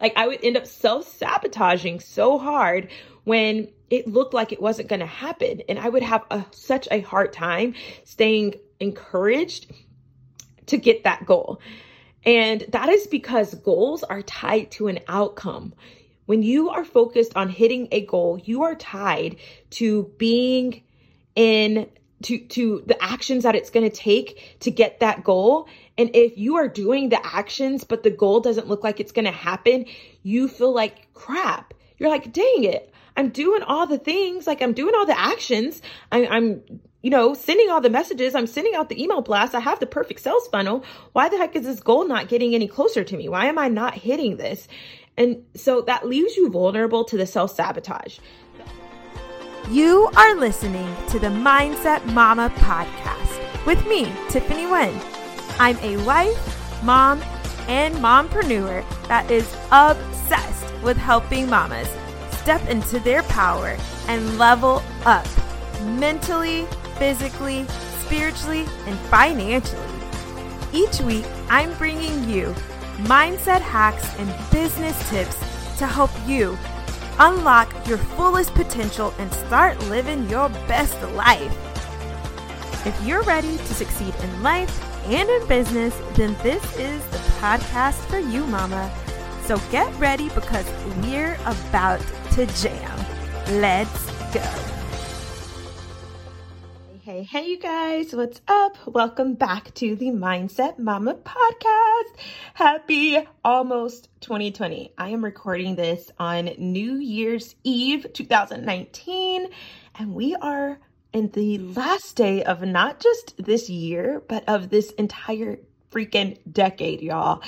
Like I would end up self sabotaging so hard when it looked like it wasn't going to happen. And I would have a, such a hard time staying encouraged to get that goal. And that is because goals are tied to an outcome. When you are focused on hitting a goal, you are tied to being in to to the actions that it's going to take to get that goal and if you are doing the actions but the goal doesn't look like it's going to happen you feel like crap. You're like dang it i'm doing all the things like i'm doing all the actions. I, i'm you know sending all the messages. I'm sending out the email blast i have the perfect sales funnel. Why the heck is this goal not getting any closer to me? Why am i not hitting this? And so that leaves you vulnerable to the self sabotage you are listening to the Mindset Mama podcast with me, Tiffany Wen. I'm a wife, mom, and mompreneur that is obsessed with helping mamas step into their power and level up mentally, physically, spiritually, and financially. Each week, I'm bringing you mindset hacks and business tips to help you unlock your fullest potential and start living your best life. If you're ready to succeed in life and in business, then this is the podcast for you, Mama. So get ready because we're about to jam. Let's go. Hey, hey, you guys, what's up? Welcome back to the Mindset Mama podcast. Happy almost 2020. I am recording this on New Year's Eve 2019, and we are in the last day of not just this year, but of this entire freaking decade, y'all.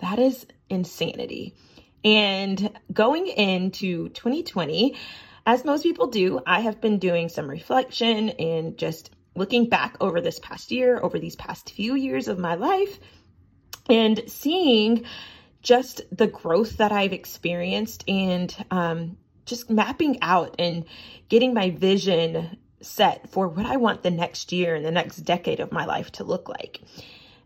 That is insanity. And going into 2020, as most people do, I have been doing some reflection and just looking back over this past year, over these past few years of my life, and seeing just the growth that I've experienced and um, just mapping out and getting my vision set for what I want the next year and the next decade of my life to look like.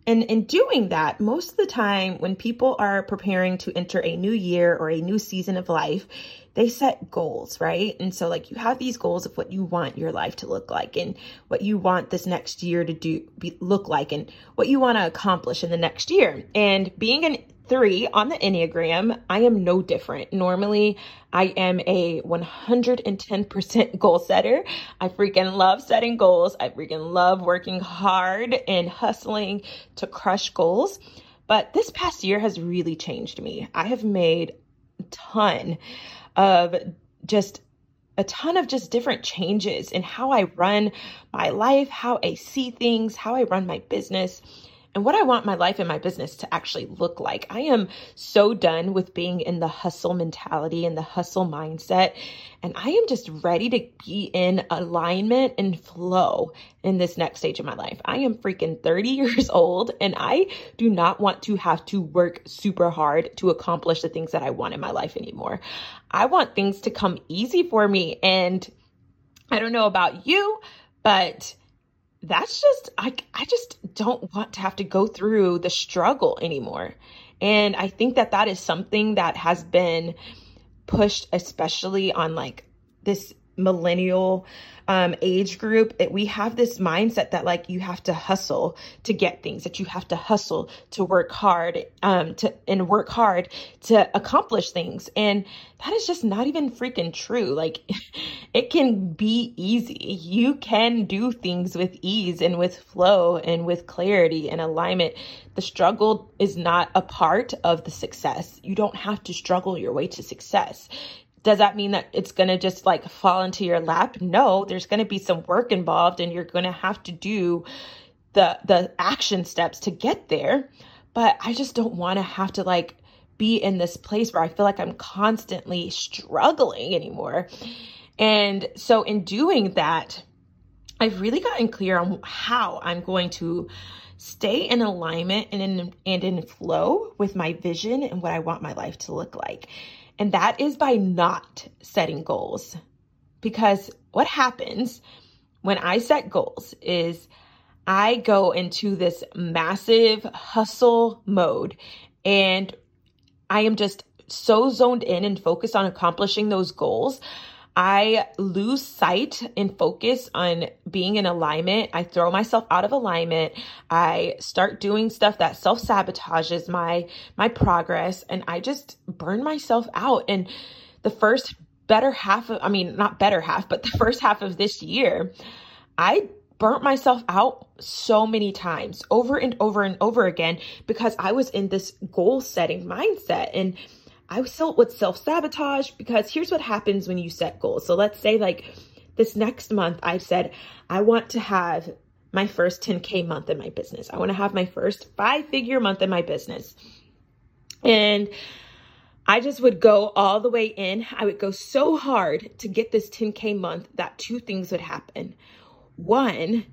And in doing that, most of the time when people are preparing to enter a new year or a new season of life, they set goals, right? And so like you have these goals of what you want your life to look like and what you want this next year to do be, look like and what you want to accomplish in the next year. And being an three on the Enneagram, I am no different. Normally, I am a 110% goal setter. I freaking love setting goals. I freaking love working hard and hustling to crush goals. But this past year has really changed me. I have made a ton of just a ton of just different changes in how I run my life, how I see things, how I run my business and what I want my life and my business to actually look like. I am so done with being in the hustle mentality and the hustle mindset. And I am just ready to be in alignment and flow in this next stage of my life. I am freaking 30 years old and I do not want to have to work super hard to accomplish the things that I want in my life anymore. I want things to come easy for me. And I don't know about you, but that's just I I just don't want to have to go through the struggle anymore. And I think that that is something that has been pushed especially on like this millennial um, age group, it, we have this mindset that like you have to hustle to get things, that you have to hustle to work hard, um, to and work hard to accomplish things, and that is just not even freaking true. Like, it can be easy. You can do things with ease and with flow and with clarity and alignment. The struggle is not a part of the success. You don't have to struggle your way to success does that mean that it's going to just like fall into your lap? No, there's going to be some work involved and you're going to have to do the the action steps to get there. But I just don't want to have to like be in this place where I feel like I'm constantly struggling anymore. And so in doing that, I've really gotten clear on how I'm going to stay in alignment and in and in flow with my vision and what I want my life to look like. And that is by not setting goals. Because what happens when I set goals is I go into this massive hustle mode and I am just so zoned in and focused on accomplishing those goals, I lose sight and focus on being in alignment. I throw myself out of alignment. I start doing stuff that self sabotages my, my progress and I just burn myself out. And the first better half of, I mean, not better half, but the first half of this year, I burnt myself out so many times over and over and over again because I was in this goal setting mindset and I still would self sabotage because here's what happens when you set goals. So let's say like this next month, I said, I want to have my first 10K month in my business. I want to have my first five figure month in my business. And I just would go all the way in. I would go so hard to get this 10K month that two things would happen. One,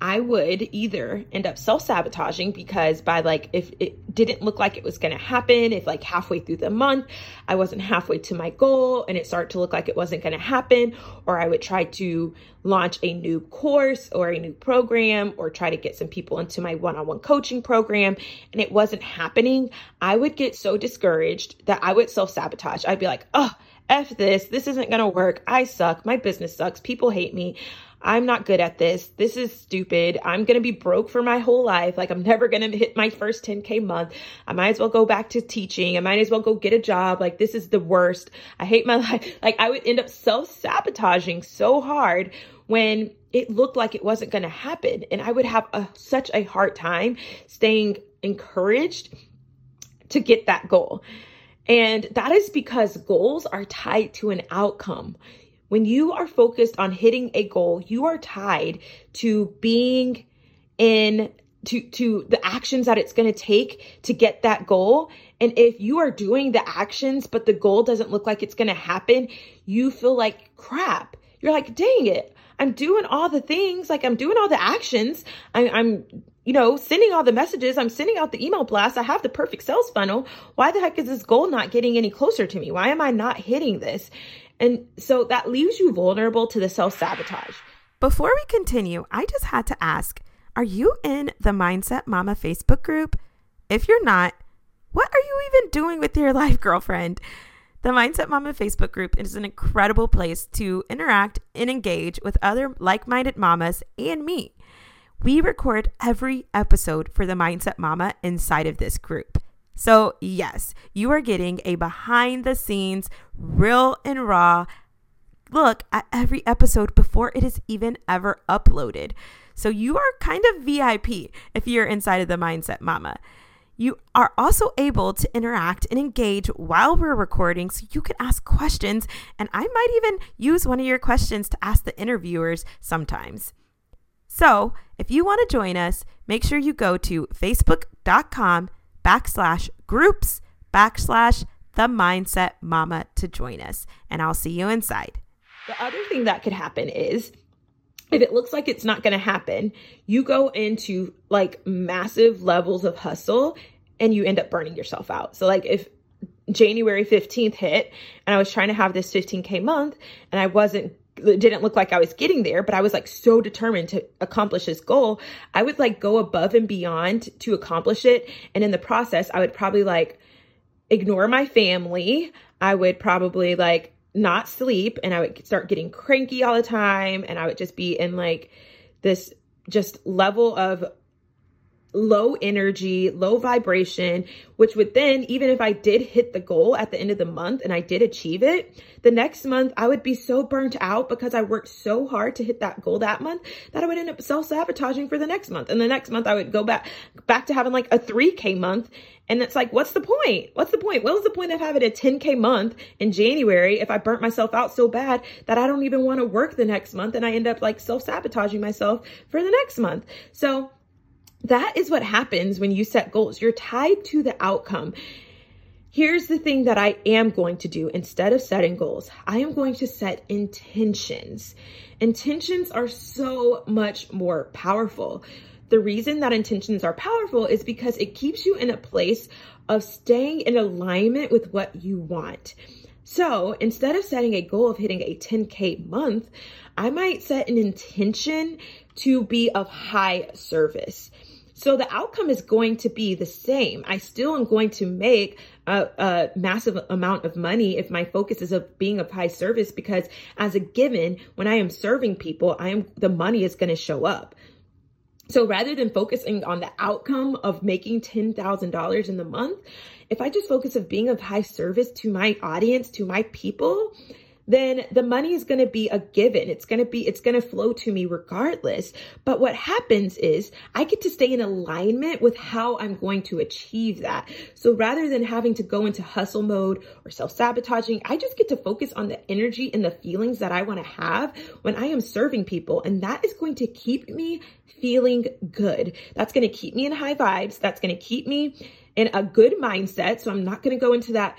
I would either end up self sabotaging because by like, if it didn't look like it was going to happen, if like halfway through the month, I wasn't halfway to my goal and it started to look like it wasn't going to happen, or I would try to launch a new course or a new program or try to get some people into my one on one coaching program and it wasn't happening, I would get so discouraged that I would self sabotage. I'd be like, oh, F this, this isn't gonna work. I suck. My business sucks. People hate me. I'm not good at this. This is stupid. I'm going to be broke for my whole life. Like, I'm never going to hit my first 10K month. I might as well go back to teaching. I might as well go get a job. Like, this is the worst. I hate my life. Like, I would end up self sabotaging so hard when it looked like it wasn't going to happen. And I would have a, such a hard time staying encouraged to get that goal. And that is because goals are tied to an outcome. When you are focused on hitting a goal, you are tied to being in to to the actions that it's going to take to get that goal. And if you are doing the actions but the goal doesn't look like it's going to happen, you feel like crap. You're like, "Dang it. I'm doing all the things, like I'm doing all the actions. I, I'm you know, sending all the messages, I'm sending out the email blast, I have the perfect sales funnel. Why the heck is this goal not getting any closer to me? Why am I not hitting this? And so that leaves you vulnerable to the self sabotage. Before we continue, I just had to ask Are you in the Mindset Mama Facebook group? If you're not, what are you even doing with your life, girlfriend? The Mindset Mama Facebook group is an incredible place to interact and engage with other like minded mamas and me. We record every episode for the Mindset Mama inside of this group. So, yes, you are getting a behind the scenes, real and raw look at every episode before it is even ever uploaded. So, you are kind of VIP if you're inside of the Mindset Mama. You are also able to interact and engage while we're recording, so you can ask questions, and I might even use one of your questions to ask the interviewers sometimes. So, if you want to join us, make sure you go to facebook.com backslash groups backslash the mindset mama to join us. And I'll see you inside. The other thing that could happen is if it looks like it's not going to happen, you go into like massive levels of hustle and you end up burning yourself out. So, like, if January 15th hit and I was trying to have this 15K month and I wasn't it didn't look like I was getting there, but I was like so determined to accomplish this goal. I would like go above and beyond to accomplish it. And in the process, I would probably like ignore my family. I would probably like not sleep and I would start getting cranky all the time. And I would just be in like this just level of low energy, low vibration, which would then, even if I did hit the goal at the end of the month and I did achieve it, the next month I would be so burnt out because I worked so hard to hit that goal that month that I would end up self-sabotaging for the next month. And the next month I would go back back to having like a 3k month. And it's like, what's the point? What's the point? What was the point of having a 10k month in January if I burnt myself out so bad that I don't even want to work the next month and I end up like self-sabotaging myself for the next month. So that is what happens when you set goals. You're tied to the outcome. Here's the thing that I am going to do instead of setting goals. I am going to set intentions. Intentions are so much more powerful. The reason that intentions are powerful is because it keeps you in a place of staying in alignment with what you want. So instead of setting a goal of hitting a 10K month, I might set an intention to be of high service. So the outcome is going to be the same. I still am going to make a, a, massive amount of money if my focus is of being of high service because as a given, when I am serving people, I am, the money is going to show up. So rather than focusing on the outcome of making $10,000 in the month, if I just focus of being of high service to my audience, to my people, then the money is going to be a given. It's going to be, it's going to flow to me regardless. But what happens is I get to stay in alignment with how I'm going to achieve that. So rather than having to go into hustle mode or self sabotaging, I just get to focus on the energy and the feelings that I want to have when I am serving people. And that is going to keep me feeling good. That's going to keep me in high vibes. That's going to keep me in a good mindset. So I'm not going to go into that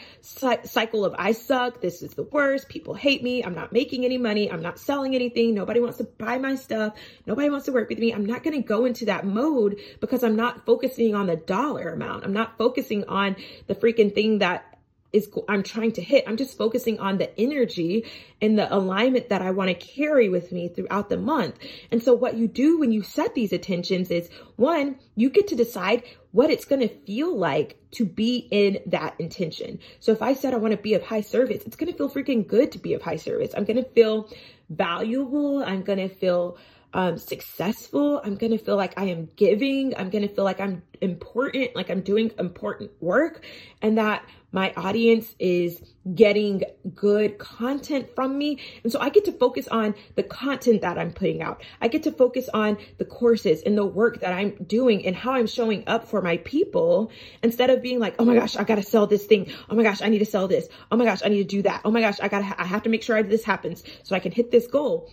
cycle of I suck. This is the worst. People hate me. I'm not making any money. I'm not selling anything. Nobody wants to buy my stuff. Nobody wants to work with me. I'm not going to go into that mode because I'm not focusing on the dollar amount. I'm not focusing on the freaking thing that is I'm trying to hit. I'm just focusing on the energy and the alignment that I want to carry with me throughout the month. And so what you do when you set these intentions is one, you get to decide what it's going to feel like to be in that intention. So if I said I want to be of high service, it's going to feel freaking good to be of high service. I'm going to feel valuable. I'm going to feel um, successful. I'm going to feel like I am giving. I'm going to feel like I'm important, like I'm doing important work and that my audience is getting good content from me. And so I get to focus on the content that I'm putting out. I get to focus on the courses and the work that I'm doing and how I'm showing up for my people instead of being like, oh my gosh, I got to sell this thing. Oh my gosh, I need to sell this. Oh my gosh, I need to do that. Oh my gosh, I got to, I have to make sure this happens so I can hit this goal.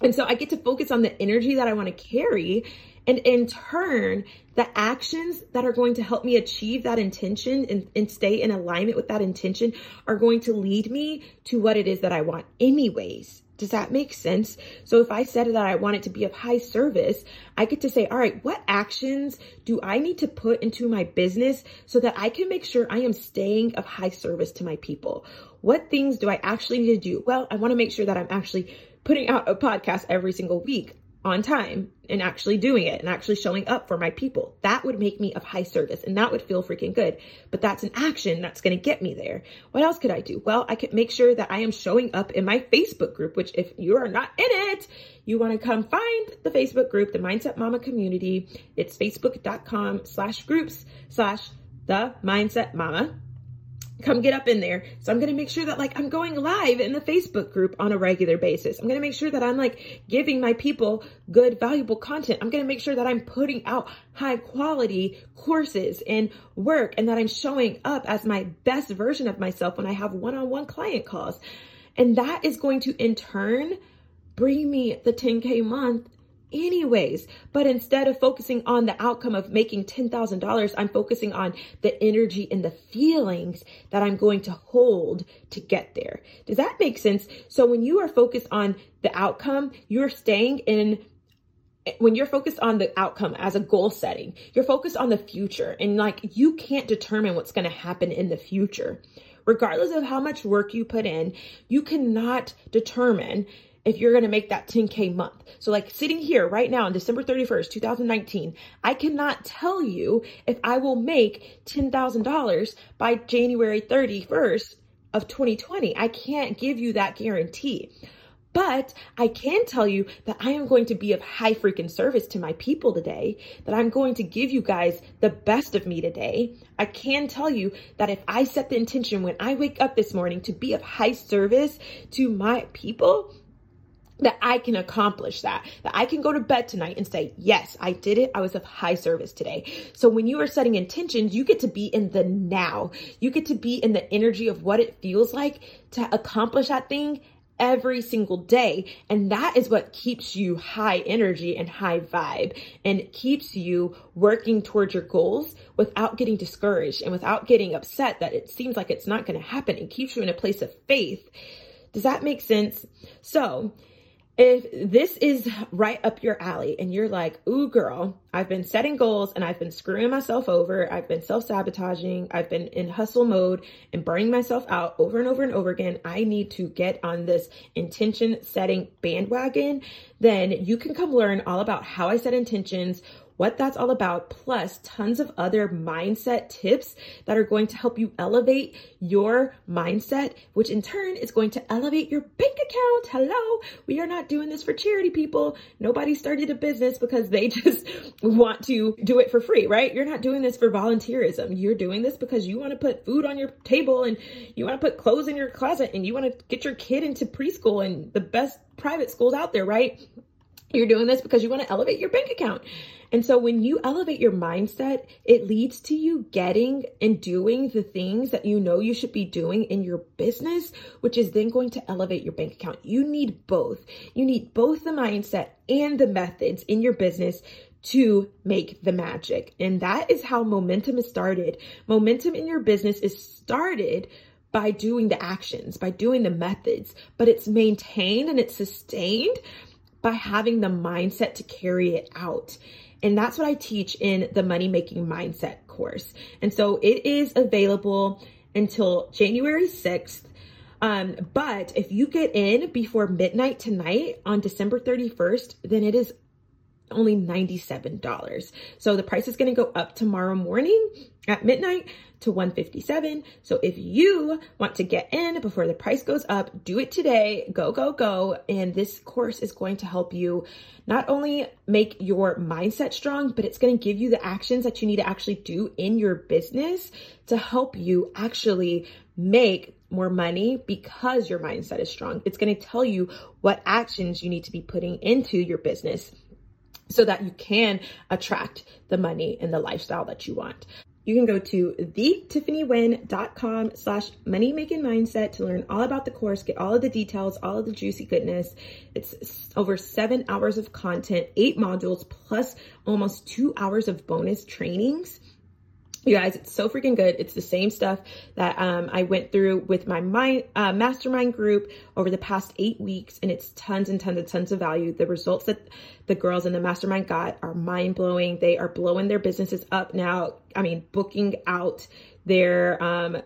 And so I get to focus on the energy that I want to carry. And in turn, the actions that are going to help me achieve that intention and, and stay in alignment with that intention are going to lead me to what it is that I want, anyways. Does that make sense? So if I said that I want it to be of high service, I get to say, all right, what actions do I need to put into my business so that I can make sure I am staying of high service to my people? What things do I actually need to do? Well, I want to make sure that I'm actually putting out a podcast every single week on time and actually doing it and actually showing up for my people. That would make me of high service and that would feel freaking good. But that's an action that's going to get me there. What else could I do? Well, I could make sure that I am showing up in my Facebook group, which if you are not in it, you want to come find the Facebook group, the Mindset Mama community. It's facebook.com slash groups slash the Mindset Mama come get up in there. So I'm going to make sure that like I'm going live in the Facebook group on a regular basis. I'm going to make sure that I'm like giving my people good, valuable content. I'm going to make sure that I'm putting out high quality courses and work and that I'm showing up as my best version of myself when I have one-on-one client calls. And that is going to in turn bring me the 10K month anyways. But instead of focusing on the outcome of making $10,000, I'm focusing on the energy and the feelings that I'm going to hold to get there. Does that make sense? So when you are focused on the outcome, you're staying in when you're focused on the outcome as a goal setting, you're focused on the future and like you can't determine what's going to happen in the future. Regardless of how much work you put in, you cannot determine if you're going to make that 10K month. So, like sitting here right now on December 31st, 2019, I cannot tell you if I will make $10,000 by January 31st of 2020. I can't give you that guarantee. But I can tell you that I am going to be of high freaking service to my people today, that I'm going to give you guys the best of me today. I can tell you that if I set the intention when I wake up this morning to be of high service to my people, that I can accomplish that, that I can go to bed tonight and say, yes, I did it. I was of high service today. So when you are setting intentions, you get to be in the now. You get to be in the energy of what it feels like to accomplish that thing every single day. And that is what keeps you high energy and high vibe and keeps you working towards your goals without getting discouraged and without getting upset that it seems like it's not going to happen. It keeps you in a place of faith. Does that make sense? So if this is right up your alley and you're like, ooh, girl, I've been setting goals and I've been screwing myself over. I've been self sabotaging. I've been in hustle mode and burning myself out over and over and over again. I need to get on this intention setting bandwagon. Then you can come learn all about how I set intentions, what that's all about, plus tons of other mindset tips that are going to help you elevate your mindset, which in turn is going to elevate your bank account. Hello. We are not doing this for charity people. Nobody started a business because they just want to do it for free, right? You're not doing this for volunteerism. You're doing this because you want to put food on your table and you want to put clothes in your closet and you want to get your kid into preschool and the best private schools out there, right? You're doing this because you want to elevate your bank account. And so when you elevate your mindset, it leads to you getting and doing the things that you know you should be doing in your business, which is then going to elevate your bank account. You need both. You need both the mindset and the methods in your business to make the magic. And that is how momentum is started. Momentum in your business is started by doing the actions, by doing the methods, but it's maintained and it's sustained by having the mindset to carry it out. And that's what I teach in the money making mindset course. And so it is available until January 6th. Um, but if you get in before midnight tonight on December 31st, then it is only $97. So the price is going to go up tomorrow morning at midnight to 157. So if you want to get in before the price goes up, do it today. Go, go, go. And this course is going to help you not only make your mindset strong, but it's going to give you the actions that you need to actually do in your business to help you actually make more money because your mindset is strong. It's going to tell you what actions you need to be putting into your business so that you can attract the money and the lifestyle that you want. You can go to thetiffanywen.com slash money making mindset to learn all about the course, get all of the details, all of the juicy goodness. It's over seven hours of content, eight modules, plus almost two hours of bonus trainings. You guys, it's so freaking good. It's the same stuff that um, I went through with my mind, uh, mastermind group over the past eight weeks, and it's tons and tons and tons of value. The results that the girls in the mastermind got are mind blowing. They are blowing their businesses up now. I mean, booking out their um,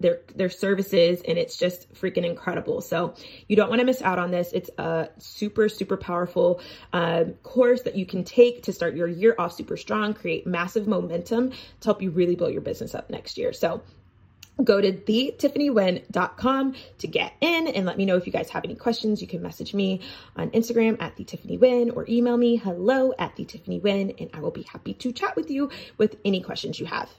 their their services and it's just freaking incredible so you don't want to miss out on this it's a super super powerful um, course that you can take to start your year off super strong create massive momentum to help you really blow your business up next year so go to thetiffanywen.com to get in and let me know if you guys have any questions. You can message me on Instagram at thetiffanywen or email me hello at thetiffanywen and I will be happy to chat with you with any questions you have.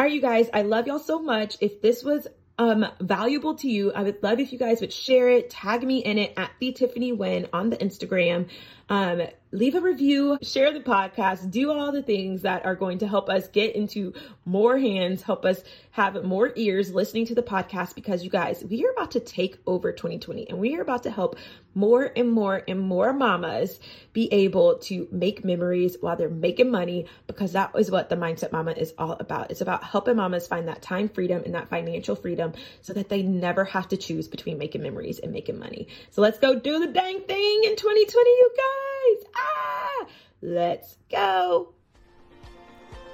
All right, you guys, I love y'all so much. If this was um, valuable to you, I would love if you guys would share it, tag me in it at the Tiffany Wen on the Instagram. Um, leave a review, share the podcast, do all the things that are going to help us get into more hands, help us have more ears listening to the podcast because you guys, we are about to take over 2020 and we are about to help more and more and more mamas be able to make memories while they're making money because that is what the Mindset Mama is all about. It's about helping mamas find that time freedom and that financial freedom so that they never have to choose between making memories and making money. So let's go do the dang thing in 2020, you guys. Ah, let's go.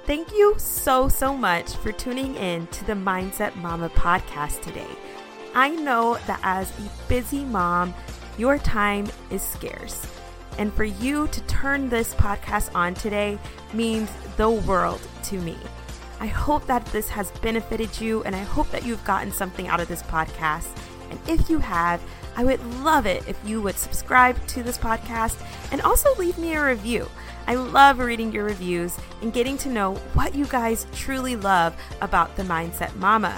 Thank you so, so much for tuning in to the Mindset Mama podcast today. I know that as a busy mom, your time is scarce. And for you to turn this podcast on today means the world to me. I hope that this has benefited you and I hope that you've gotten something out of this podcast. And if you have, I would love it if you would subscribe to this podcast and also leave me a review. I love reading your reviews and getting to know what you guys truly love about the Mindset Mama.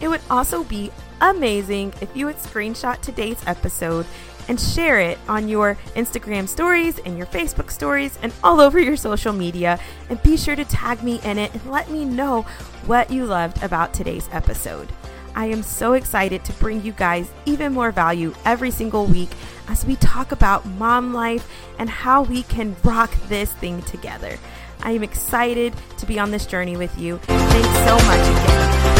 It would also be amazing if you would screenshot today's episode and share it on your Instagram stories and your Facebook stories and all over your social media. And be sure to tag me in it and let me know what you loved about today's episode. I am so excited to bring you guys even more value every single week as we talk about mom life and how we can rock this thing together. I am excited to be on this journey with you. Thanks so much again